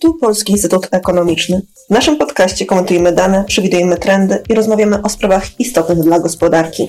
Tu Polski Instytut Ekonomiczny. W naszym podcaście komentujemy dane, przewidujemy trendy i rozmawiamy o sprawach istotnych dla gospodarki.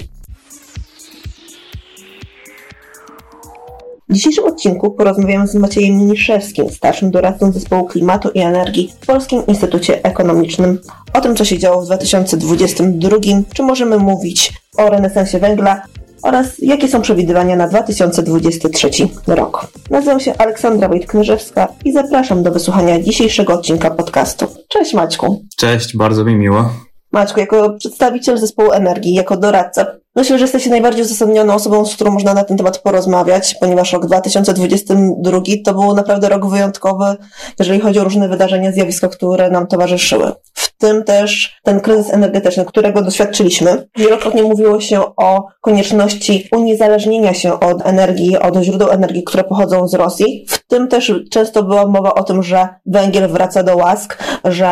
W dzisiejszym odcinku porozmawiamy z Maciejem Miniszewskim, starszym doradcą Zespołu Klimatu i Energii w Polskim Instytucie Ekonomicznym, o tym, co się działo w 2022, czy możemy mówić o renesansie węgla oraz jakie są przewidywania na 2023 rok. Nazywam się Aleksandra Wojtknyżewska i zapraszam do wysłuchania dzisiejszego odcinka podcastu. Cześć Maćku. Cześć, bardzo mi miło. Maćku, jako przedstawiciel zespołu energii, jako doradca, myślę, że jesteście najbardziej uzasadnioną osobą, z którą można na ten temat porozmawiać, ponieważ rok 2022 to był naprawdę rok wyjątkowy, jeżeli chodzi o różne wydarzenia, zjawiska, które nam towarzyszyły. W tym też ten kryzys energetyczny, którego doświadczyliśmy. Wielokrotnie mówiło się o konieczności uniezależnienia się od energii, od źródeł energii, które pochodzą z Rosji. W tym też często była mowa o tym, że węgiel wraca do łask, że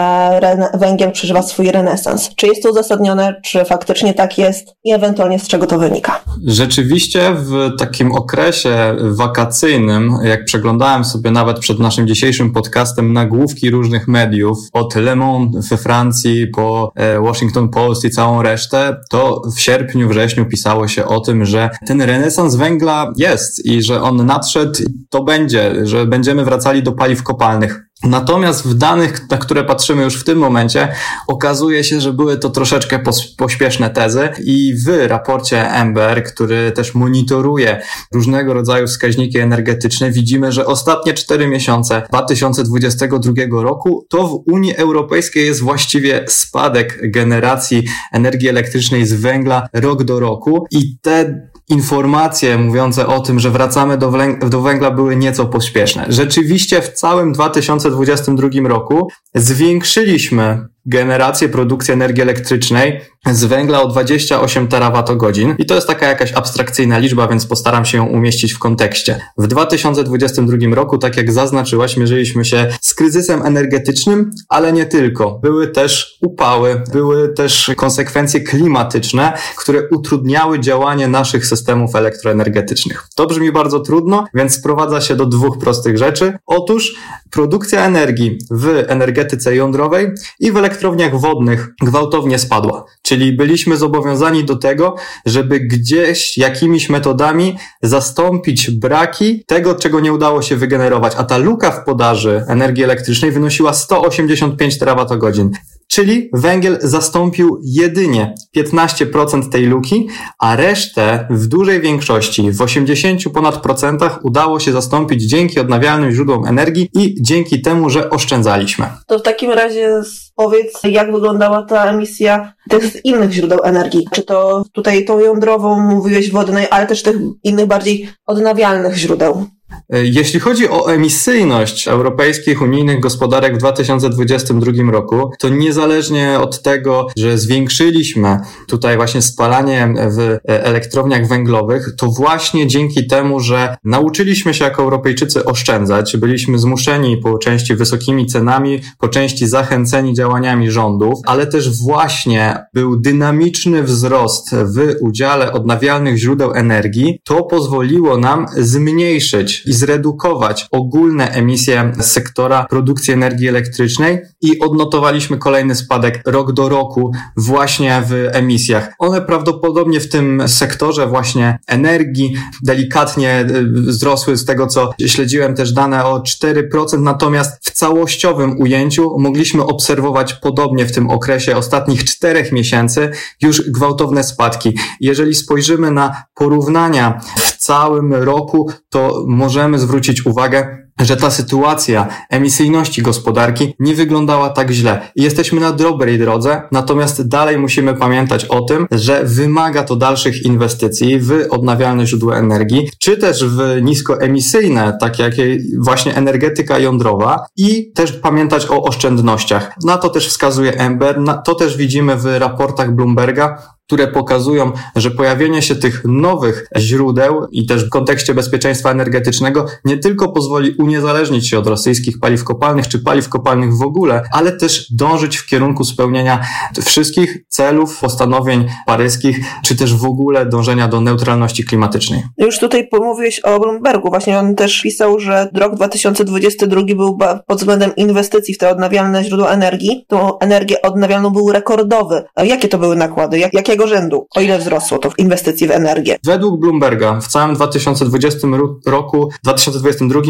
węgiel przeżywa swój renesans. Czy jest to uzasadnione, czy faktycznie tak jest i ewentualnie z czego to wynika? Rzeczywiście w takim okresie wakacyjnym, jak przeglądałem sobie nawet przed naszym dzisiejszym podcastem nagłówki różnych mediów, od Le Monde we Francji po e, Washington Post i całą resztę, to w sierpniu, wrześniu pisało się o tym, że ten renesans węgla jest i że on nadszedł, to będzie, że będziemy wracali do paliw kopalnych. Natomiast w danych, na które patrzymy już w tym momencie, okazuje się, że były to troszeczkę pośpieszne tezy i w raporcie Ember, który też monitoruje różnego rodzaju wskaźniki energetyczne, widzimy, że ostatnie cztery miesiące 2022 roku to w Unii Europejskiej jest właściwie spadek generacji energii elektrycznej z węgla rok do roku i te informacje mówiące o tym, że wracamy do, do węgla były nieco pośpieszne. Rzeczywiście w całym 2022 roku zwiększyliśmy generację produkcji energii elektrycznej z węgla o 28 terawatogodzin i to jest taka jakaś abstrakcyjna liczba, więc postaram się ją umieścić w kontekście. W 2022 roku, tak jak zaznaczyłaś, mierzyliśmy się z kryzysem energetycznym, ale nie tylko. Były też upały, były też konsekwencje klimatyczne, które utrudniały działanie naszych systemów elektroenergetycznych. To brzmi bardzo trudno, więc sprowadza się do dwóch prostych rzeczy. Otóż produkcja energii w energetyce jądrowej i w elektrowniach wodnych gwałtownie spadła. Czyli byliśmy zobowiązani do tego, żeby gdzieś jakimiś metodami zastąpić braki tego, czego nie udało się wygenerować. A ta luka w podaży energii elektrycznej wynosiła 185 terawatogodzin czyli węgiel zastąpił jedynie 15% tej luki, a resztę w dużej większości, w 80 ponad procentach udało się zastąpić dzięki odnawialnym źródłom energii i dzięki temu, że oszczędzaliśmy. To w takim razie powiedz, jak wyglądała ta emisja tych innych źródeł energii? Czy to tutaj tą jądrową mówiłeś wodnej, ale też tych innych bardziej odnawialnych źródeł? E, jeśli chodzi o emisyjność europejskich, unijnych gospodarek w 2022 roku, to niezależnie od tego, że zwiększyliśmy tutaj właśnie spalanie w elektrowniach węglowych, to właśnie dzięki temu, że nauczyliśmy się jako Europejczycy oszczędzać, byliśmy zmuszeni po części wysokimi cenami, po części zachęceni działaniami rządów, ale też właśnie był dynamiczny wzrost w udziale odnawialnych źródeł energii, to pozwoliło nam zmniejszyć i zredukować ogólne emisje sektora produkcji energii elektrycznej i odnotowaliśmy kolejny spadek rok do roku właśnie w emisjach. One prawdopodobnie w tym sektorze właśnie energii delikatnie y, wzrosły z tego, co śledziłem też dane o 4%, natomiast w całościowym ujęciu mogliśmy obserwować podobnie w tym okresie ostatnich czterech miesięcy już gwałtowne spadki. Jeżeli spojrzymy na porównania w całym roku, to możemy zwrócić uwagę, że ta sytuacja emisyjności gospodarki nie wyglądała tak źle. Jesteśmy na dobrej drodze, natomiast dalej musimy pamiętać o tym, że wymaga to dalszych inwestycji w odnawialne źródła energii, czy też w niskoemisyjne, takie jak właśnie energetyka jądrowa i też pamiętać o oszczędnościach. Na to też wskazuje Ember, to też widzimy w raportach Bloomberga, które pokazują, że pojawienie się tych nowych źródeł i też w kontekście bezpieczeństwa energetycznego nie tylko pozwoli uniezależnić się od rosyjskich paliw kopalnych czy paliw kopalnych w ogóle, ale też dążyć w kierunku spełnienia wszystkich celów, postanowień paryskich, czy też w ogóle dążenia do neutralności klimatycznej. Już tutaj pomówiłeś o Bloombergu. Właśnie on też pisał, że rok 2022 był pod względem inwestycji w te odnawialne źródła energii, tą energię odnawialną był rekordowy. A jakie to były nakłady? Jak, jakiego rzędu? O ile wzrosło to w inwestycji w energię? Według Bloomberga w całym 2020 roku, 2022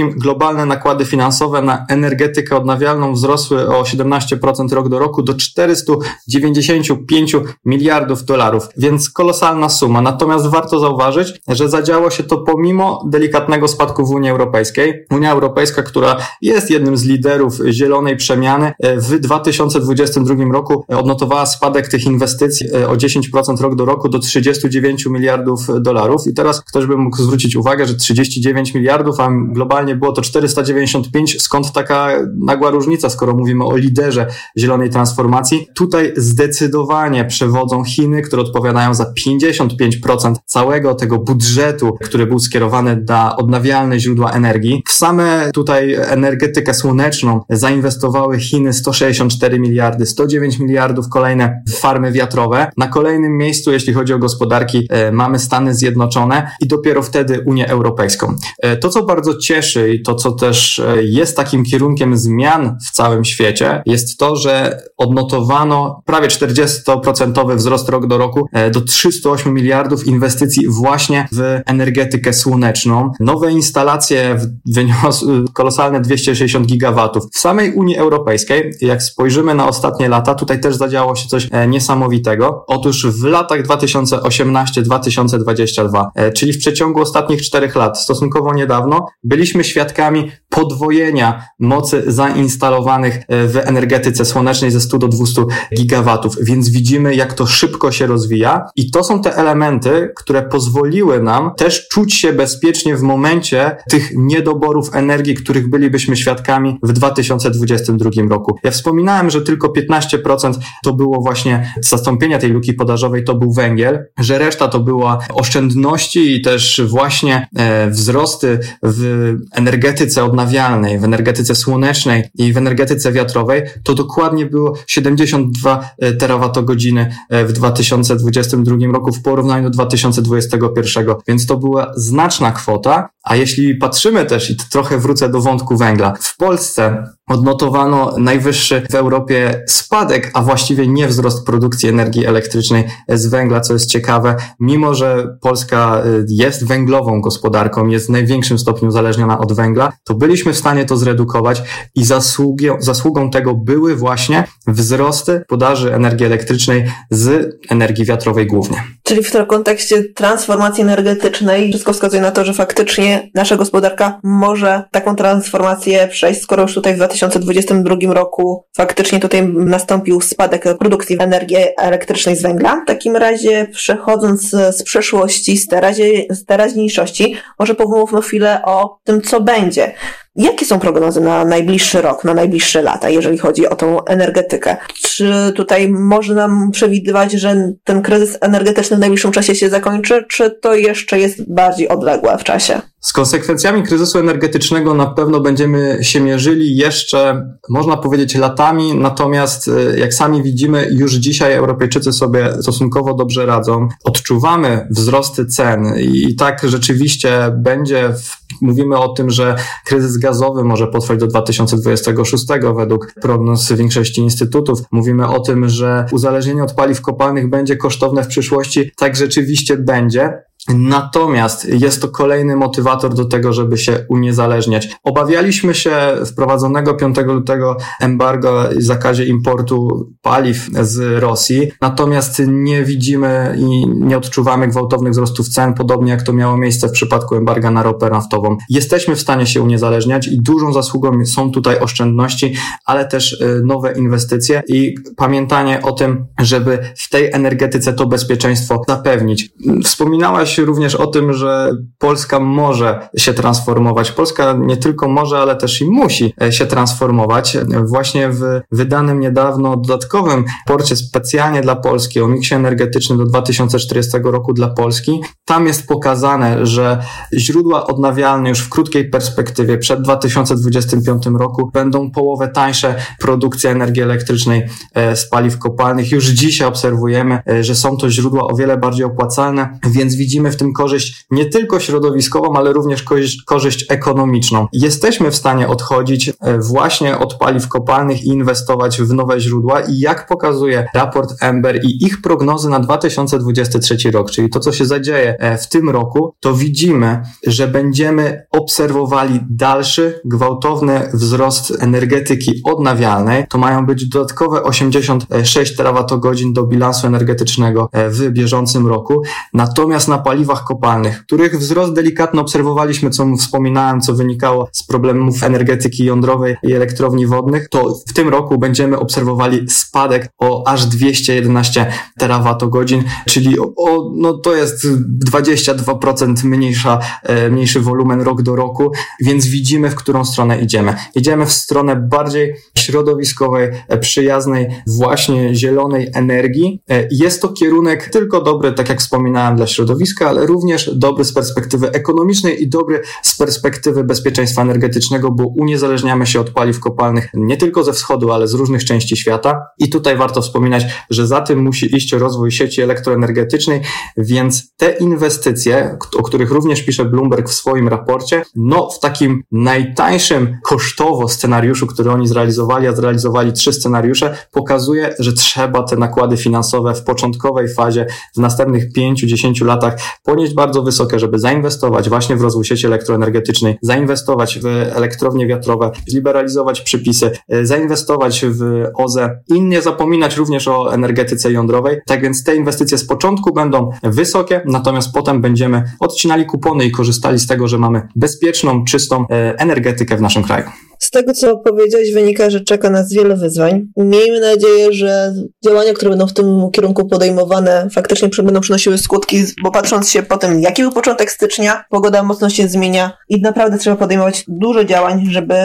globalne nakłady finansowe na energetykę odnawialną wzrosły o 17% rok do roku do 495 miliardów dolarów, więc kolosalna suma. Natomiast warto zauważyć, że zadziało się to pomimo delikatnego spadku w Unii Europejskiej. Unia Europejska, która jest jednym z liderów zielonej przemiany, w 2022 roku odnotowała spadek tych inwestycji o 10% rok do roku do 39 miliardów dolarów. I teraz ktoś by mógł zwrócić uwagę, że 39 miliardów, a globalnie było to 495. Skąd taka nagła różnica, skoro mówimy o liderze zielonej transformacji? Tutaj zdecydowanie przewodzą Chiny, które odpowiadają za 55% całego tego budżetu, który był skierowany na odnawialne źródła energii. W same tutaj energetykę słoneczną zainwestowały Chiny 164 miliardy, 109 miliardów kolejne farmy wiatrowe. Na kolejnym miejscu, jeśli chodzi o gospodarki, e, mamy Stany Zjednoczone i dopiero wtedy Unię Europejską. E, to, co bardzo cieszy i to, co też e, jest takim kierunkiem zmian w całym świecie, jest to, że odnotowano prawie 40% wzrost rok do roku do 308 miliardów inwestycji właśnie w energetykę słoneczną. Nowe instalacje wyniosły kolosalne 260 gigawatów. W samej Unii Europejskiej, jak spojrzymy na ostatnie lata, tutaj też zadziało się coś niesamowitego. Otóż w latach 2018-2022, czyli w przeciągu ostatnich czterech lat, stosunkowo niedawno, byliśmy świadkami podwojenia mocy zainstalowanych e, w energetyce słonecznej ze 100 do 200 gigawatów, więc widzimy, jak to szybko się rozwija i to są te elementy, które pozwoliły nam też czuć się bezpiecznie w momencie tych niedoborów energii, których bylibyśmy świadkami w 2022 roku. Ja wspominałem, że tylko 15% to było właśnie zastąpienia tej luki podażowej, to był węgiel, że reszta to była oszczędności i też właśnie e, wzrosty w energetyce odnawialnej, w energetyce słonecznej i w energetyce wiatrowej, to dokładnie było 72 e, terawatogodziny e, w 2022 roku w porównaniu do 2021, więc to była znaczna kwota, a jeśli patrzymy też i trochę wrócę do wątku węgla, w Polsce odnotowano najwyższy w Europie spadek, a właściwie nie wzrost produkcji energii elektrycznej z węgla, co jest ciekawe, mimo że Polska y, jest węglową gospodarką, jest w największym stopniu uzależniona od węgla, to byliśmy w stanie to zredukować i zasługą, zasługą tego były właśnie wzrosty podaży energii elektrycznej z energii wiatrowej głównie. Czyli w tym kontekście transformacji energetycznej wszystko wskazuje na to, że faktycznie nasza gospodarka może taką transformację przejść, skoro już tutaj w 2022 roku faktycznie tutaj nastąpił spadek produkcji energii elektrycznej z węgla. W takim razie przechodząc z przeszłości, z, terazie, z teraźniejszości, może pomówmy chwilę o tym, co będzie. Jakie są prognozy na najbliższy rok, na najbliższe lata, jeżeli chodzi o tą energetykę? Czy tutaj można przewidywać, że ten kryzys energetyczny w najbliższym czasie się zakończy, czy to jeszcze jest bardziej odległe w czasie? Z konsekwencjami kryzysu energetycznego na pewno będziemy się mierzyli jeszcze, można powiedzieć, latami, natomiast e, jak sami widzimy, już dzisiaj Europejczycy sobie stosunkowo dobrze radzą. Odczuwamy wzrosty cen i tak rzeczywiście będzie, mówimy o tym, że kryzys gazowy może potrwać do 2026 według prognoz większości instytutów. Mówimy o tym, że uzależnienie od paliw kopalnych będzie kosztowne w przyszłości. Tak rzeczywiście będzie. Natomiast jest to kolejny motywator do tego, żeby się uniezależniać. Obawialiśmy się wprowadzonego 5 lutego embargo i zakazie importu paliw z Rosji, natomiast nie widzimy i nie odczuwamy gwałtownych wzrostów cen, podobnie jak to miało miejsce w przypadku embarga na ropę naftową. Jesteśmy w stanie się uniezależniać i dużą zasługą są tutaj oszczędności, ale też y, nowe inwestycje i pamiętanie o tym, żeby w tej energetyce to bezpieczeństwo zapewnić. Wspominałaś Również o tym, że Polska może się transformować. Polska nie tylko może, ale też i musi e, się transformować. Właśnie w wydanym niedawno dodatkowym porcie specjalnie dla Polski o miksie energetycznym do 2040 roku dla Polski, tam jest pokazane, że źródła odnawialne już w krótkiej perspektywie przed 2025 roku będą połowę tańsze produkcji energii elektrycznej e, z paliw kopalnych. Już dzisiaj obserwujemy, e, że są to źródła o wiele bardziej opłacalne, więc widzimy w tym korzyść nie tylko środowiskową, ale również korzyść, korzyść ekonomiczną. Jesteśmy w stanie odchodzić e, właśnie od paliw kopalnych i inwestować w nowe źródła i jak pokazuje raport Ember i ich prognozy na 2023 rok, czyli to, co się zadzieje w tym roku, to widzimy, że będziemy obserwowali dalszy, gwałtowny wzrost energetyki odnawialnej. To mają być dodatkowe 86 terawatogodzin do bilansu energetycznego e, w bieżącym roku. Natomiast na paliwach kopalnych, których wzrost delikatny obserwowaliśmy, co wspominałem, co wynikało z problemów energetyki jądrowej i elektrowni wodnych, to w tym roku będziemy obserwowali spadek o aż 211 terawatogodzin, czyli o, no to jest 22% mniejsza, e, mniejszy wolumen rok do roku, więc widzimy, w którą stronę idziemy. Idziemy w stronę bardziej środowiskowej, e, przyjaznej, właśnie zielonej energii. E, jest to kierunek tylko dobry, tak jak wspominałem, dla środowiska, ale również dobry z perspektywy ekonomicznej i dobry z perspektywy bezpieczeństwa energetycznego, bo uniezależniamy się od paliw kopalnych nie tylko ze wschodu, ale z różnych części świata. I tutaj warto wspominać, że za tym musi iść rozwój sieci elektroenergetycznej, więc te inwestycje, o których również pisze Bloomberg w swoim raporcie, no w takim najtańszym kosztowo scenariuszu, który oni zrealizowali, a zrealizowali trzy scenariusze, pokazuje, że trzeba te nakłady finansowe w początkowej fazie, w następnych 5-10 latach ponieść bardzo wysokie, żeby zainwestować właśnie w rozwój sieci elektroenergetycznej, zainwestować w elektrownie wiatrowe, zliberalizować przepisy, e, zainwestować w OZE i nie zapominać również o energetyce jądrowej. Tak więc te inwestycje z początku będą wysokie, natomiast potem będziemy odcinali kupony i korzystali z tego, że mamy bezpieczną, czystą e, energetykę w naszym kraju. Z tego, co powiedziałeś, wynika, że czeka nas wiele wyzwań. Miejmy nadzieję, że działania, które będą w tym kierunku podejmowane, faktycznie będą przynosiły skutki, bo patrząc się po tym, jaki był początek stycznia, pogoda mocno się zmienia i naprawdę trzeba podejmować dużo działań, żeby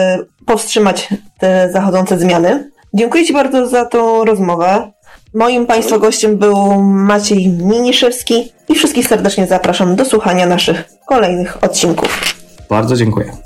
powstrzymać te zachodzące zmiany. Dziękuję Ci bardzo za tą rozmowę. Moim Państwa gościem był Maciej Miniszewski i wszystkich serdecznie zapraszam do słuchania naszych kolejnych odcinków. Bardzo dziękuję.